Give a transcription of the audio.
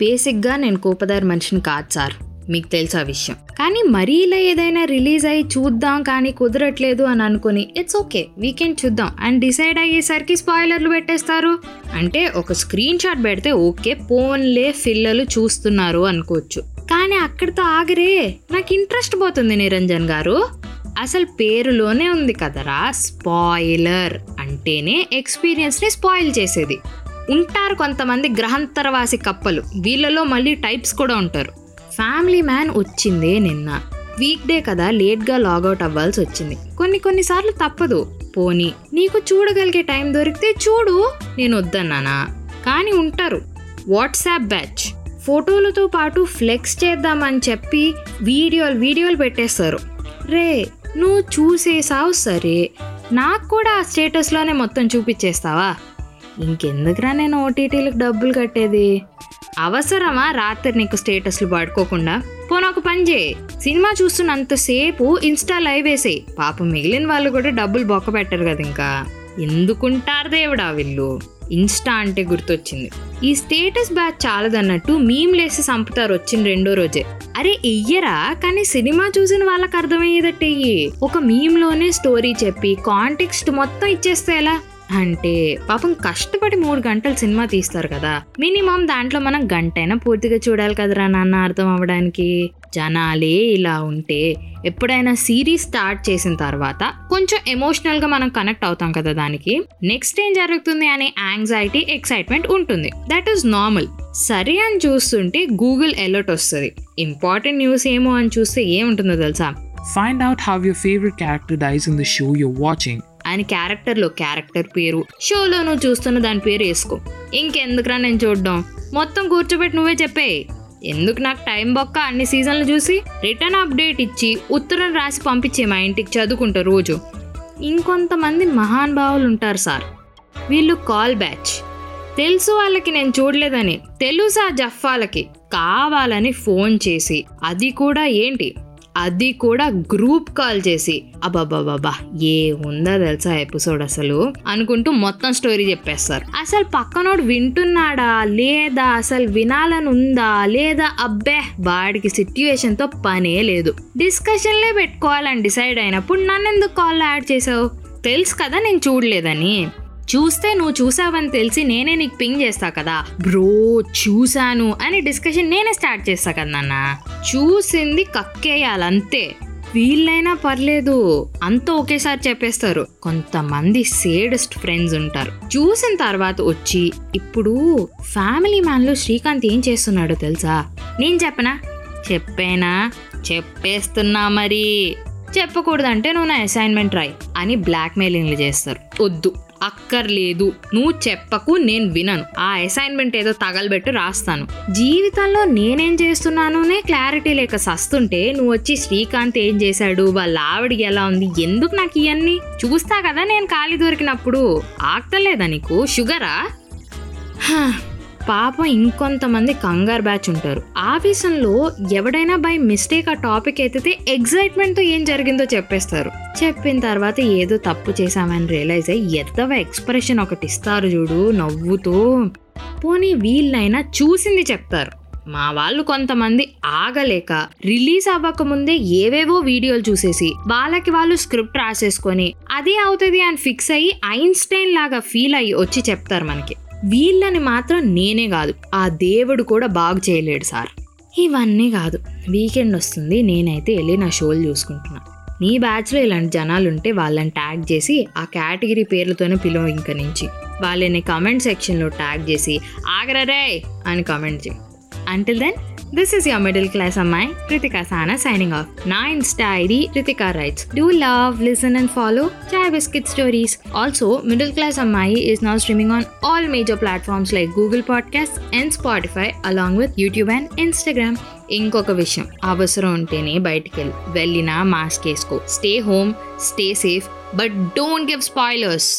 బేసిక్గా నేను కోపదారి మనిషిని కాదు సార్. మీకు తెలుసా విషయం. కానీ మరీ ఇలా ఏదైనా రిలీజ్ అయ్యి చూద్దాం కానీ కుదరట్లేదు అని అనుకుని ఇట్స్ ఓకే వీకెండ్ చూద్దాం. అండ్ డిసైడ్ అయ్యేసరికి స్పాయిలర్లు పెట్టేస్తారు. అంటే ఒక స్క్రీన్ షాట్ పెడితే ఓకే పోన్లే పిల్లలు చూస్తున్నారు అనుకోవచ్చు. కానీ అక్కడితో ఆగరే నాకు ఇంట్రెస్ట్ పోతుంది నిరంజన్ గారు. అసలు పేరులోనే ఉంది కదరా స్పాయిలర్. అంటేనే ఎక్స్పీరియన్స్ని స్పాయిల్ చేసేది. ఉంటారు కొంతమంది గ్రహాంతరవాసి కప్పలు. వీళ్ళలో మళ్ళీ టైప్స్ కూడా ఉంటారు. ఫ్యామిలీ మ్యాన్ వచ్చిందే నిన్న. వీక్ డే కదా లేట్గా లాగౌట్ అవ్వాల్సి వచ్చింది. కొన్ని కొన్నిసార్లు తప్పదు. పోనీ నీకు చూడగలిగే టైం దొరికితే చూడు నేను వద్దన్నానా? కానీ ఉంటారు. WhatsApp batch. ఫోటోలతో పాటు ఫ్లెక్స్ చేద్దామని చెప్పి వీడియోలు వీడియోలు పెట్టేస్తారు. రే నువ్వు చూసేసావు సరే. నాకు కూడా ఆ స్టేటస్లోనే మొత్తం చూపించేస్తావా? ఇంకెందుకురా నేను ఓటీటీలకు డబ్బులు కట్టేది? అవసరమా రాత్రి నీకు స్టేటస్లు పడుకోకుండా పోనీ ఒక పని చేయి. సినిమా చూస్తున్నంతసేపు ఇన్స్టా లైవ్ వేసేయి. పాపం మిగిలిన వాళ్ళు కూడా డబ్బులు బొక్క పెట్టరు కదా ఇంకా ఎందుకుంటారు దేవుడా వీళ్ళు? ఇన్స్టా అంటే గుర్తొచ్చింది. ఈ స్టేటస్ బ్యాచ్ చాలదన్నట్టు మీమ్లేసి చంపుతారు వచ్చిన రెండో రోజే. అరే ఎయ్యరా కానీ సినిమా చూసిన వాళ్ళకి అర్థమయ్యేదట్టు ఒక మీమ్లోనే స్టోరీ చెప్పి కాంటెక్స్ట్ మొత్తం ఇచ్చేస్తే ఎలా? అంటే పాపం కష్టపడి మూడు గంటలు సినిమా తీస్తారు కదా. మినిమం దాంట్లో మనం గంటైనా పూర్తిగా చూడాలి కదరా నాన్న అర్థం అవ్వడానికి. జనాలే ఇలా ఉంటే ఎప్పుడైనా సిరీస్ స్టార్ట్ చేసిన తర్వాత కొంచెం ఎమోషనల్గా మనం కనెక్ట్ అవుతాం కదా దానికి. నెక్స్ట్ ఏం జరుగుతుంది అనే యాంగ్జైటీ ఎక్సైట్మెంట్ ఉంటుంది. దట్ ఈస్ నార్మల్ సరే అని చూస్తుంటే గూగుల్ అలర్ట్ వస్తుంది. ఇంపార్టెంట్ న్యూస్ ఏమో అని చూస్తే ఏముంటుందో తెలుసా? Find out how your favourite character dies in the show your watching ఆయన క్యారెక్టర్లో క్యారెక్టర్ పేరు షోలో నువ్వు చూస్తున్న దాని పేరు వేసుకో. ఇంకెందుకురా నేను చూడడం? మొత్తం కూర్చోబెట్టి నువ్వే చెప్పే. ఎందుకు నాకు టైం బొక్క అన్ని సీజన్లు చూసి రిటర్న్ అప్డేట్ ఇచ్చి ఉత్తరం రాసి పంపించే మా ఇంటికి చదువుకుంటా రోజు. ఇంకొంతమంది మహానుభావులు ఉంటారు సార్. వీళ్ళు కాల్ బ్యాచ్. తెలుసు వాళ్ళకి నేను చూడలేదని తెలుసా జఫ్ఫాలకి కావాలని ఫోన్ చేసి అది కూడా ఏంటి? అది కూడా గ్రూప్ కాల్ చేసి అబ్బాబాబా ఏ ఉందా తెలుసా ఎపిసోడ్ అసలు? అనుకుంటూ మొత్తం స్టోరీ చెప్పేస్తారు. అసలు పక్కనోడు వింటున్నాడా? లేదా అసలు వినాలని ఉందా? లేదా అబ్బే వాడికి సిట్యుయేషన్తో పనే లేదు. డిస్కషన్లే పెట్టుకోవాలని డిసైడ్ అయినప్పుడు నన్ను ఎందుకు కాల్లో యాడ్ చేసావు? తెలుసు కదా నేను చూడలేదని. చూస్తే నువ్వు చూసావని తెలిసి నేనే నీకు పింగ్ చేస్తా కదా. బ్రో చూశాను అని డిస్కషన్ నేనే స్టార్ట్ చేస్తా కదా నాన్న. చూసింది కక్కేయాలంతే. వీళ్ళైనా పర్లేదు అంత ఒకేసారి చెప్పేస్తారు. కొంతమంది సేడెస్ట్ ఫ్రెండ్స్ ఉంటారు. చూసిన తర్వాత వచ్చి ఇప్పుడు ఫ్యామిలీ మ్యాన్లో శ్రీకాంత్ ఏం చేస్తున్నాడో తెలుసా? నేను చెప్పనా? చెప్పేనా? చెప్పేస్తున్నా మరి. చెప్పకూడదంటే నువ్వు నా అసైన్మెంట్ రాయి అని బ్లాక్మెయిలింగ్లు చేస్తారు. వద్దు. అక్కర్లేదు. నువ్వు చెప్పకు నేను వినను. ఆ అసైన్మెంట్ ఏదో తగలబెట్టి రాస్తాను. జీవితంలో నేనేం చేస్తున్నానునే క్లారిటీ లేక సస్తుంటే నువ్వు వచ్చి శ్రీకాంత్ ఏం చేశాడు? వాళ్ళ ఆవిడికి ఎలా ఉంది? ఎందుకు నాకు ఇవన్నీ చూస్తా కదా నేను ఖాళీ దొరికినప్పుడు. ఆగతలేదా నీకు? షుగరా? హా, పాపం ఇంకొంతమంది కంగారు బ్యాచ్ ఉంటారు. ఆవేశంలో ఎవడైనా బై మిస్టేక్ ఆ టాపిక్ ఎత్తితే ఎగ్జైట్మెంట్తో ఏం జరిగిందో చెప్పేస్తారు. చెప్పిన తర్వాత ఏదో తప్పు చేశామని రియలైజ్ అయ్యి ఎద్దవ ఎక్స్ప్రెషన్ ఒకటి ఇస్తారు చూడు నవ్వుతూ. పోనీ వీళ్ళైనా చూసింది చెప్తారు. మా వాళ్ళు కొంతమంది ఆగలేక రిలీజ్ అవ్వకముందే ఏవేవో వీడియోలు చూసేసి వాళ్ళకి వాళ్ళు స్క్రిప్ట్ రాసేసుకొని అదే అవుతుంది అని ఫిక్స్ అయ్యి ఐన్స్టైన్ లాగా ఫీల్ అయ్యి వచ్చి చెప్తారు మనకి. వీళ్ళని మాత్రం నేనే కాదు ఆ దేవుడు కూడా బాగు చేయలేడు సార్. ఇవన్నీ కాదు వీకెండ్ వస్తుంది నేనైతే వెళ్ళి నా షోలు చూసుకుంటున్నా. నీ బ్యాచ్లో ఇలాంటి జనాలు ఉంటే వాళ్ళని ట్యాగ్ చేసి ఆ కేటగిరీ పేర్లతోనే పిలువ ఇంక నుంచి. వాళ్ళని కమెంట్ సెక్షన్లో ట్యాగ్ చేసి ఆగరరే అని కమెంట్ చేయి. Until then this is your middle class అమ్మాయి కృతికా సానా సైనింగ్ ఆఫ్ నా insta ID Kritika writes do love listen and follow chai biscuit stories also middle class అమ్మాయి is now streaming on all major platforms like Google podcast and Spotify along with YouTube and Instagram ఇంకొక విషయం అవసరం ఉంటేనే బయటికి వెళ్ళి వెళ్ళినా mask వేసుకో stay home stay safe but don't give spoilers